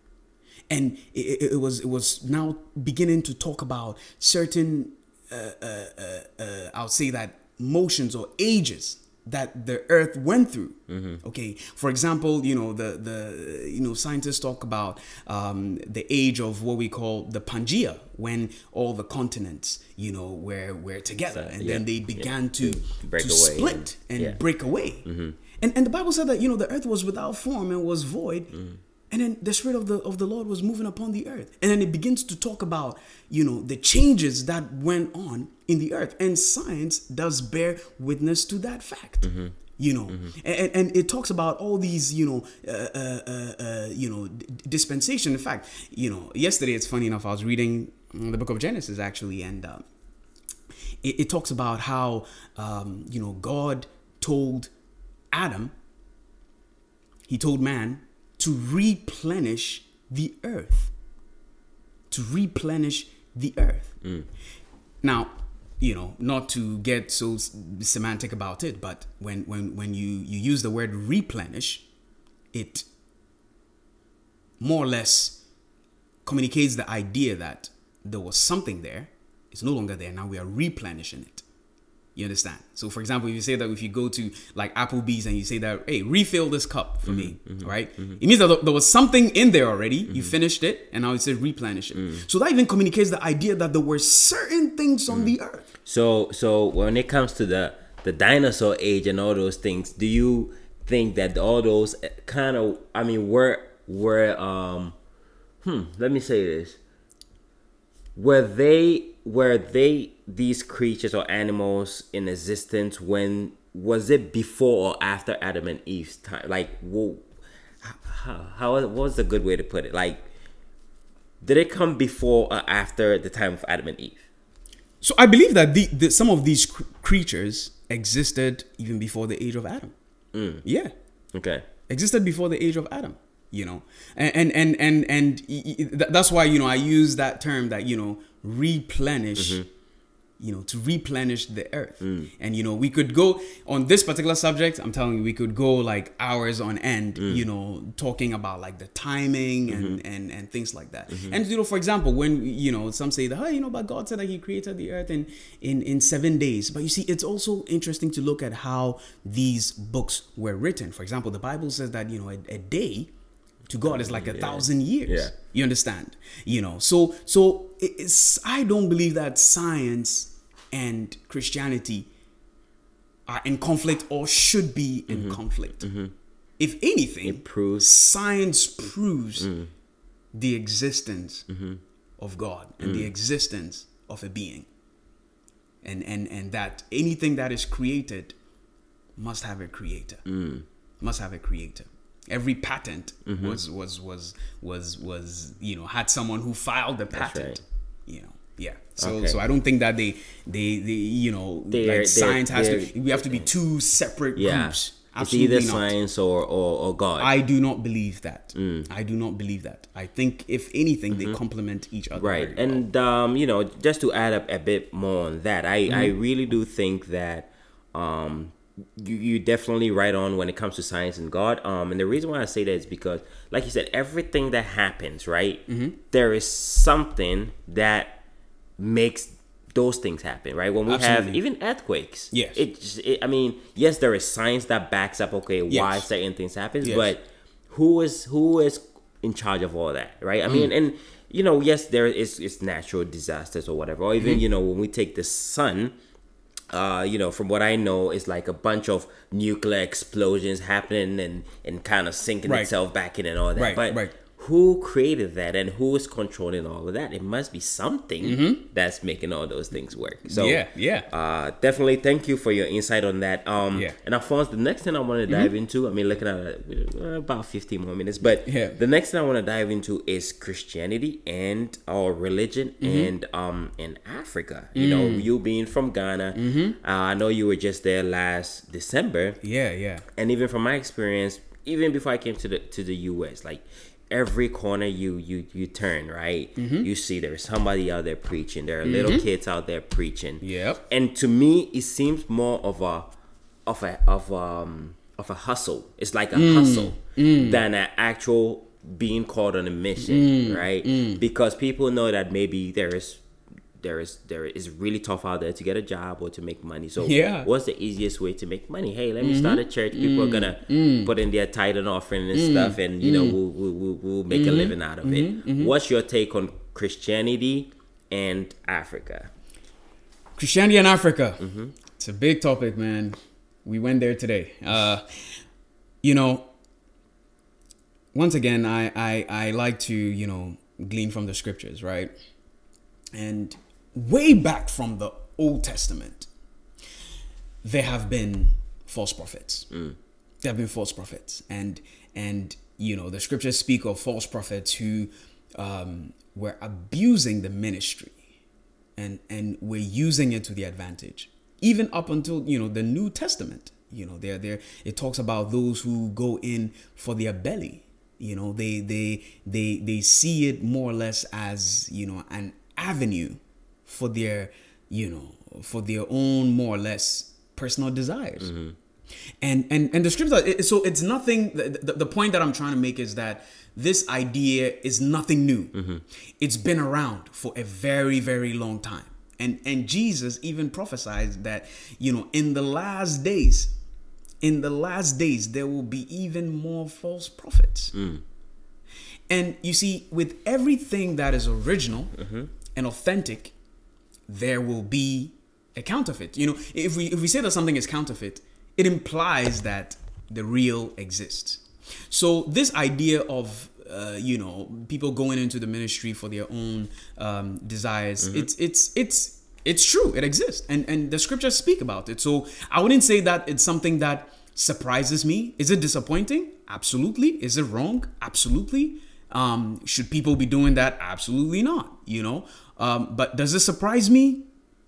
And it, it, it was it was now beginning to talk about certain uh, uh, uh, uh, i'll say that motions or ages that the earth went through mm-hmm. okay for example you know the the you know scientists talk about um, the age of what we call the pangea when all the continents you know were were together and yeah, then they began to, break to away split and- and yeah. break away. Mm-hmm. And and the Bible said that you know the earth was without form and was void. Mm. And then the spirit of the of the Lord was moving upon the earth. And then it begins to talk about, you know, the changes that went on in the earth. And science does bear witness to that fact. You know, and, and it talks about all these, you know, uh, uh, uh, uh, you know, d- dispensation. In fact, you know, yesterday it's funny enough. I was reading mm, the book of Genesis actually, and uh, it, it talks about how um, you know God told Adam, he told man to replenish the earth, to replenish the earth. Mm. Now, you know, not to get so semantic about it, but when when when you you use the word replenish, it more or less communicates the idea that there was something there, it's no longer there. Now we are replenishing it. You understand? So, for example, if you say that if you go to like Applebee's and you say that, hey, refill this cup for mm-hmm, me, mm-hmm, right? Mm-hmm. It means that there was something in there already. You finished it, and now it says replenish it. Mm. So that even communicates the idea that there were certain things on mm. the earth. So so when it comes to the the dinosaur age and all those things, do you think that all those eh, kind of I mean were were um hmm let me say this were they were they these creatures or animals in existence when was it before or after Adam and Eve's time like whoa, how, how what was a good way to put it like did it come before or after the time of Adam and Eve So I believe that the, the some of these cr- creatures existed even before the age of Adam. Mm. Yeah. okay existed before the age of Adam. You know, and and and and, and that's why you know I use that term that you know replenish. Mm-hmm. You know, to replenish the earth, mm. and you know we could go on this particular subject. I'm telling you, we could go like hours on end. Mm. You know, talking about like the timing and mm-hmm. and and things like that. Mm-hmm. And you know, for example, when you know some say that, hey, you know, but God said that He created the earth in in in seven days. But you see, it's also interesting to look at how these books were written. For example, the Bible says that you know a, a day to God is like a thousand years. Yeah. You understand? You know, so so it's I don't believe that science and Christianity are in conflict or should be in mm-hmm. conflict. Mm-hmm. If anything, It proves- science proves mm. the existence mm-hmm. of God and the mm. existence of a being. And and and that anything that is created must have a creator. Mm. Must have a creator. Every patent was was was was was you know had someone who filed the patent. right. You know, yeah. So Okay. so I don't think that they they they you know They're- like science has to we have to be two separate Yeah. groups. Absolutely it's either not. science or, or, or God. I do not believe that. Mm. I do not believe that. I think if anything, they complement each other. Mm-hmm. right very well. and um you know just to add up a bit more on that i i Mm-hmm. really do think that um you, you definitely right on when it comes to science and god um and the reason why i say that is because like you said everything that happens right Mm-hmm. there is something that makes those things happen right when we have even earthquakes Yes. it, just- it i mean yes there is science that backs up okay why Yes. certain things happen Yes. but who is who is in charge of all that right i Mm. mean and you know yes there is it's natural disasters or whatever or Mm-hmm. even you know when we take the sun uh you know from what i know it's like a bunch of nuclear explosions happening and and kind of sinking Right. itself back in and all that Right, but right. Who created that and who is controlling all of that it must be something that's making all those things work so Mm-hmm. Yeah, yeah. uh definitely thank you for your insight on that um Yeah. and alphonse the next thing i want to dive into i mean looking at it, uh, about 15 more minutes but Yeah. the next thing i want to dive into is christianity and our religion Mm-hmm. and um in africa you know Mm. you being from ghana Mm-hmm. uh, i know you were just there last december yeah, yeah. and even from my experience even before i came to the to the us like every corner you you you turn right Mm-hmm. you see there's somebody out there preaching there are little kids out there preaching Yep. and to me it seems more of a of a of um of a hustle it's like a Mm. hustle than an actual being called on a mission Mm. right because people know that maybe there is there is there is really tough out there to get a job or to make money so Yeah. Mm-hmm. what's the easiest way to make money hey let me start a church people are gonna Mm. put in their tithe and offering and stuff and you know we'll, we'll, we'll, we'll make Mm-hmm. a living out of it what's your take on christianity and africa Christianity and Africa. Mm-hmm. It's a big topic, man. We went there today. Uh, you know, once again, I, I I like to you know glean from the scriptures, right? And way back from the Old Testament, there have been false prophets. There have been false prophets, and and you know the scriptures speak of false prophets who um, were abusing the ministry and and we're using it to the advantage even up until you know the new testament. You know there there it talks about those who go in for their belly. You know they they they they see it more or less as you know an avenue for their you know for their own more or less personal desires. Mm-hmm. And and and the scripture it- so it's nothing the, the, the point that i'm trying to make is that this idea is nothing new. Mm-hmm. It's been around for a very very long time. And and jesus even prophesied that you know in the last days in the last days there will be even more false prophets. Mm. And you see with everything that is original mm-hmm. and authentic there will be a counterfeit. You know, if we if we say that something is counterfeit, it implies that the real exists. So this idea of uh, you know people going into the ministry for their own um, desires, it's it's it's it's true. It exists, and and the scriptures speak about it. So I wouldn't say that it's something that surprises me. Is it disappointing? Absolutely. Is it wrong? Absolutely. Um, should people be doing that? Absolutely not. You know. Um, but does this surprise me?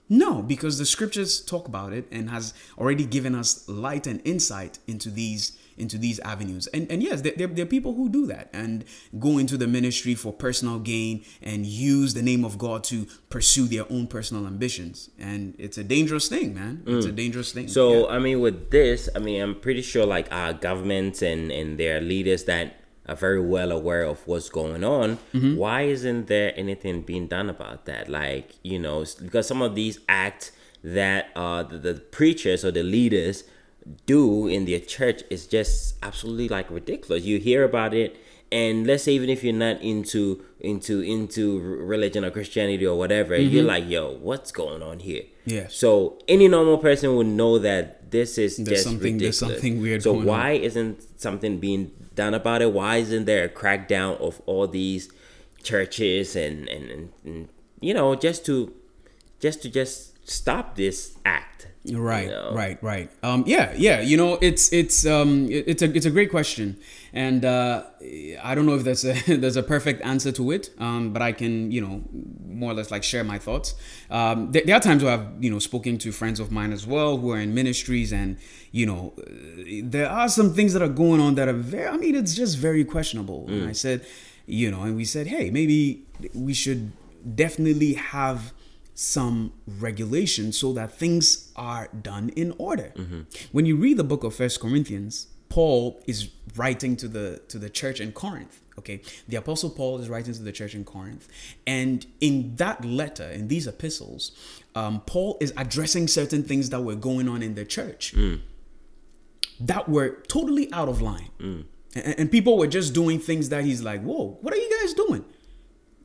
No, because the scriptures talk about it and has already given us light and insight into these into these avenues. And and yes, there, there, are people who do that and go into the ministry for personal gain and use the name of God to pursue their own personal ambitions. And it's a dangerous thing, man. It's a dangerous thing. So Yeah. I mean, with this, I mean, I'm pretty sure like our governments and and their leaders that are very well aware of what's going on. Mm-hmm. Why isn't there anything being done about that? Like you know, because some of these acts that uh the, the preachers or the leaders do in their church is just absolutely like ridiculous. You hear about it and let's say even if you're not into into into religion or Christianity or whatever, you're like, yo, what's going on here? Mm-hmm. So any normal person would know that this is There's just something- there's something weird So going on. why isn't something being done about it? Why isn't there a crackdown of all these churches and and, and, and you know just to just to just stop this act? you Right, know? right, right. Um, yeah, yeah. You know, it's it's um, it's a it's a great question, and uh, I don't know if there's a there's a perfect answer to it. Um, but I can you know more or less like share my thoughts. Um, there, there, are times where I've you know spoken to friends of mine as well who are in ministries, and you know uh, there are some things that are going on that are very. I mean, it's just very questionable. Mm. And I said, you know, and we said, hey, maybe we should definitely have some regulation so that things are done in order. Mm-hmm. When you read the book of First Corinthians, Paul is writing to the to the church in Corinth. Okay, the apostle Paul is writing to the church in Corinth, and in that letter, in these epistles, um, Paul is addressing certain things that were going on in the church mm. that were totally out of line, mm. and, and people were just doing things that he's like, "Whoa, what are you guys doing?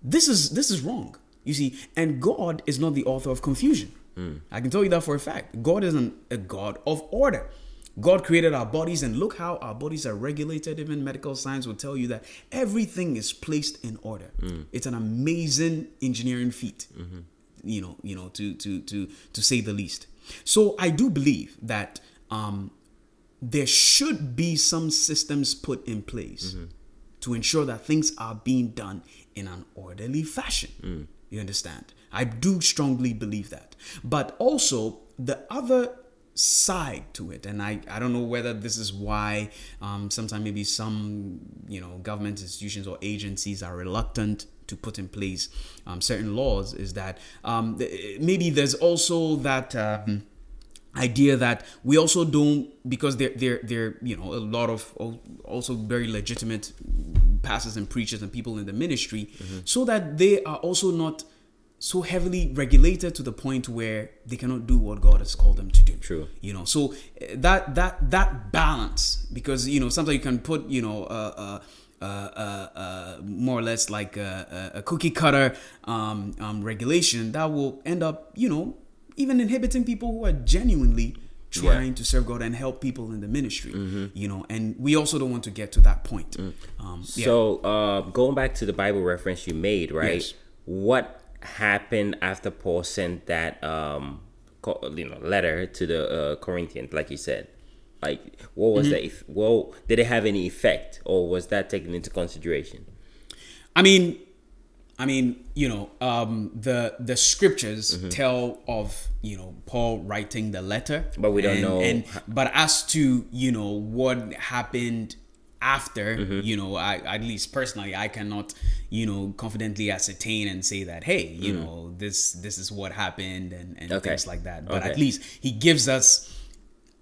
This is this is wrong." You see, and God is not the author of confusion. Mm. I can tell you that for a fact. God isn't a God of order. God created our bodies, and look how our bodies are regulated. Even medical science will tell you that everything is placed in order. Mm. It's an amazing engineering feat, mm-hmm. you know, you know, to to to to say the least. So I do believe that um, there should be some systems put in place mm-hmm. to ensure that things are being done in an orderly fashion. Mm. You understand? I do strongly believe that. But also the other side to it and i i don't know whether this is why um, sometimes maybe some you know government institutions or agencies are reluctant to put in place um, certain laws is that um, maybe there's also that um, idea that we also don't because they're they're they're you know a lot of also very legitimate pastors and preachers and people in the ministry mm-hmm. so that they are also not so heavily regulated to the point where they cannot do what God has called them to do. True. You know, so eh, that that that balance, because you know sometimes you can put you know uh, uh, uh, uh, more or less like a, a cookie cutter um, um, regulation that will end up you know even inhibiting people who are genuinely trying yeah. to serve God and help people in the ministry. Mm-hmm. You know, and we also don't want to get to that point. Mm. Um, yeah. So uh, going back to the Bible reference you made, right? Yes. What happened after Paul sent that um you know letter to the uh, Corinthians, like you said? Like, what was mm-hmm. the well? Did it have any effect, or was that taken into consideration? I mean, I mean, you know, um, the the scriptures mm-hmm. tell of you know Paul writing the letter, but we don't and, know. And but as to you know what happened after mm-hmm. you know I, at least personally i cannot you know confidently ascertain and say that hey you mm. know this this is what happened and, and okay. things like that but okay. at least he gives us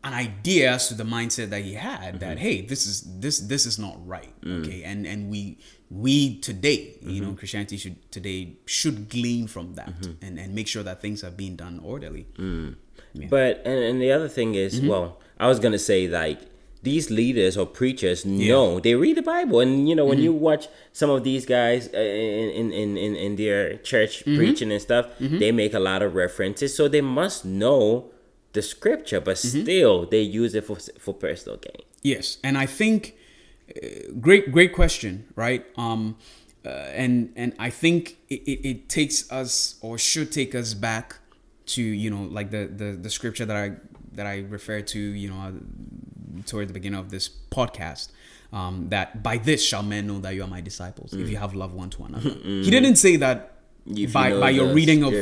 an idea as to the mindset that he had mm-hmm. that hey this is this this is not right mm. okay and and we we today mm-hmm. you know mm-hmm. christianity should today should glean from that mm-hmm. and and make sure that things are being done orderly mm. yeah. but and, and the other thing is mm-hmm. well i was gonna say like these leaders or preachers know yeah. they read the Bible, and you know when mm-hmm. you watch some of these guys uh, in in in, in their church mm-hmm. preaching and stuff, mm-hmm. they make a lot of references, so they must know the scripture, but mm-hmm. still they use it for for personal gain. Yes, and I think uh, great great question, right? Um, uh, and and I think it, it, it takes us or should take us back to you know like the the the scripture that I that I referred to, you know, toward the beginning of this podcast. Um, that by this shall men know that you are my disciples mm. if you have love one to another. Mm. He didn't say that if by, you by your reading of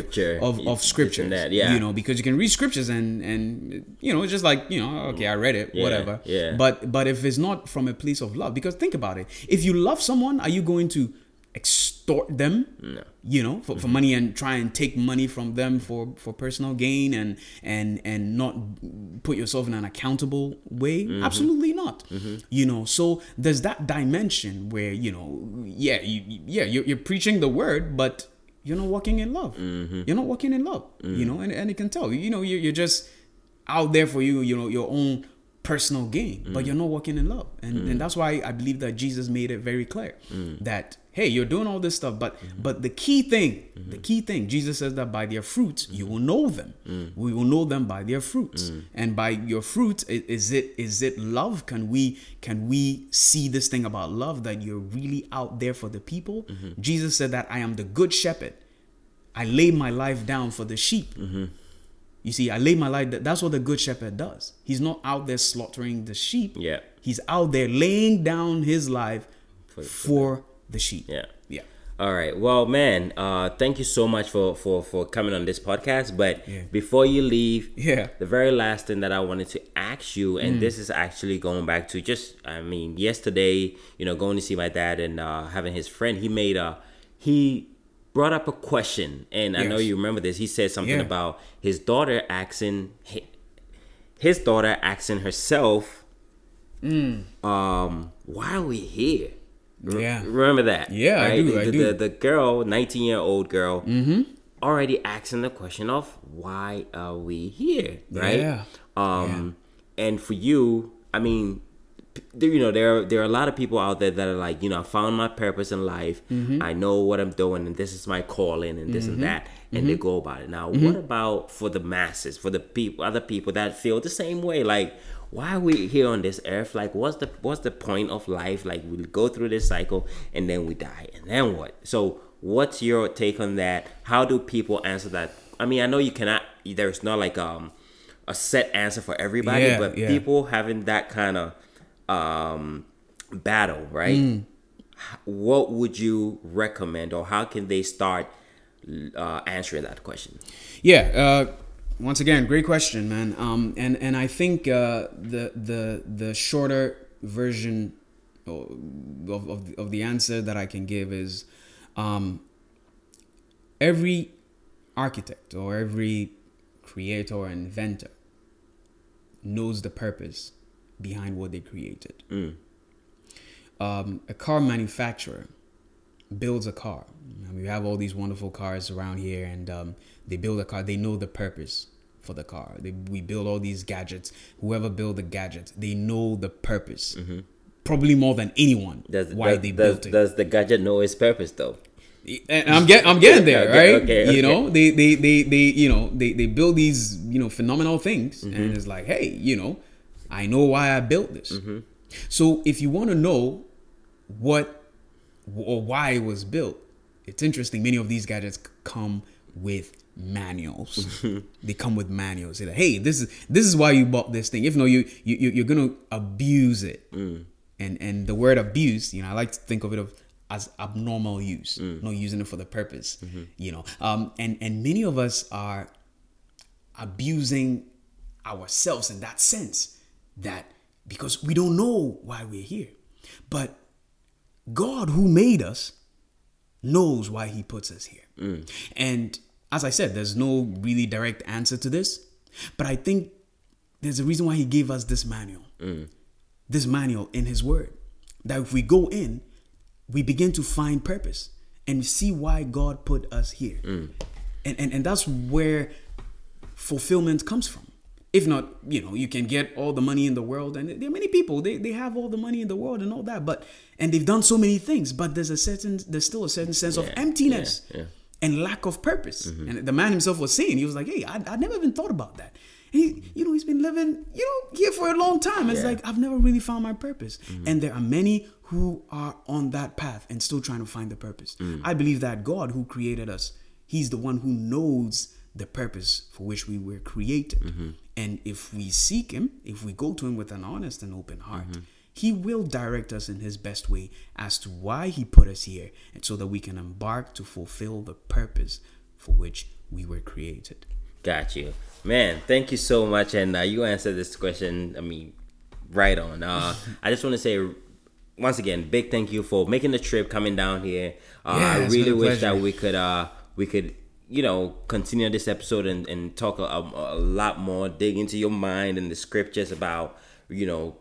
of, of scriptures, that, yeah. you know, because you can read scriptures and and you know, it's just like you know, okay, I read it, yeah, whatever. Yeah. But but if it's not from a place of love, because think about it, if you love someone, are you going to extort them no. you know for, mm-hmm. for money and try and take money from them for for personal gain and and and not put yourself in an accountable way mm-hmm. absolutely not mm-hmm. you know so there's that dimension where you know yeah you yeah you're, you're preaching the word but you're not walking in love mm-hmm. you're not walking in love you mm-hmm. know and, and it can tell you know you're, you're just out there for you you know your own personal gain but mm. you're not walking in love and, and mm. that's why i believe that jesus made it very clear mm. that hey you're doing all this stuff but mm-hmm. but the key thing mm-hmm. the key thing jesus says that by their fruits you will know them mm. we will know them by their fruits mm. and by your fruit is it is it love can we can we see this thing about love that you're really out there for the people mm-hmm. jesus said that i am the good shepherd i lay my life down for the sheep mm-hmm. you see i lay my life that's what the good shepherd does he's not out there slaughtering the sheep yeah he's out there laying down his life for, for the sheep. Yeah. Yeah. All right. Well, man, uh, thank you so much for for for coming on this podcast. But Yeah. before you leave, Yeah. the very last thing that I wanted to ask you, and this is actually going back to just, I mean, yesterday, you know, going to see my dad and uh, having his friend, he made a, he brought up a question, and I know you remember this. He said something Yeah. about his daughter asking, his daughter asking herself, um, why are we here? Yeah. Remember that? Yeah, I do, The, I do. The, the girl, 19 year old girl, already asking the question of why are we here? Right? Yeah. Um, and for you, I mean, you know, there are, there are a lot of people out there that are like, you know, I found my purpose in life. Mm-hmm. I know what I'm doing, and this is my calling, and this and that, and Mm-hmm. they go about it. Now, what about for the masses, for the people, other people that feel the same way? Like, why are we here on this earth? Like, what's the what's the point of life? Like, we go through this cycle, and then we die, and then what? So, what's your take on that? How do people answer that? I mean, I know you cannot. There's not like um a set answer for everybody, Yeah, but yeah. people having that kind of um battle, right? Mm. What would you recommend, or how can they start uh, answering that question? Yeah. Uh, once again, great question, man. Um, and and I think uh, the the the shorter version of, of of the answer that I can give is, um, every architect or every creator or inventor knows the purpose behind what they created. Um, a car manufacturer builds a car. I mean, we have all these wonderful cars around here, and um, they build a car. They know the purpose for the car. They, we build all these gadgets. Whoever build the gadgets, they know the purpose. Probably more than anyone. Does why does, they does, built it. does the gadget know its purpose though? And I'm get I'm getting there, Okay, right? okay, okay. You know, they they they they you know they they build these you know phenomenal things, Mm-hmm. and it's like, hey, you know, I know why I built this. Mm-hmm. So if you want to know what or why it was built, it's interesting. Many of these gadgets come with manuals. they come with manuals. Say, like, hey, this is this is why you bought this thing. If no, you you you- you're gonna abuse it. Mm. And and the word abuse, you know, I like to think of it of as abnormal use, mm. not using it for the purpose. Mm-hmm. You know, um, and and many of us are abusing ourselves in that sense that because we don't know why we're here. But God who made us knows why he puts us here. Mm. And as I said, there's no really direct answer to this, but I think there's a reason why he gave us this manual. Mm. This manual in his word. That if we go in, we begin to find purpose and see why God put us here. Mm. And, and and that's where fulfillment comes from. If not, you know, you can get all the money in the world, and there are many people they, they have all the money in the world and all that, but and they've done so many things, but there's a certain there's still a certain sense of emptiness yeah, yeah. and lack of purpose. Mm-hmm. And the man himself was saying, he was like, "Hey, I, I never even thought about that." And he, you know, he's been living, you know, here for a long time. It's Yeah. like I've never really found my purpose. Mm-hmm. And there are many who are on that path and still trying to find the purpose. Mm. I believe that God, who created us, He's the one who knows the purpose for which we were created. And if we seek Him, if we go to Him with an honest and open heart, He will direct us in His best way as to why He put us here, and so that we can embark to fulfill the purpose for which we were created. Got you, man. Thank you so much, and uh, you answered this question. I mean, right on. Uh, I just want to say once again, big thank you for making the trip, coming down here. Uh, Yeah, I really wish that we could, uh, we could, you know, continue this episode and, and talk a, a, a lot more, dig into your mind and the scriptures about, you know,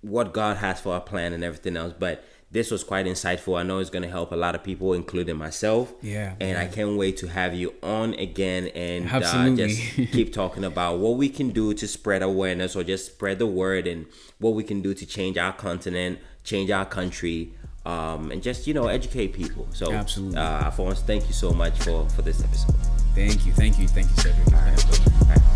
what God has for our plan and everything else. But this was quite insightful. I know it's going to help a lot of people, including myself. Yeah, And I can't wait to have you on again and uh, just keep talking about what we can do to spread awareness or just spread the word and what we can do to change our continent, change our country, um, and just you know educate people. So, Absolutely. uh, Alphonse, thank you so much for for this episode. Thank you, thank you, thank you, Cedric.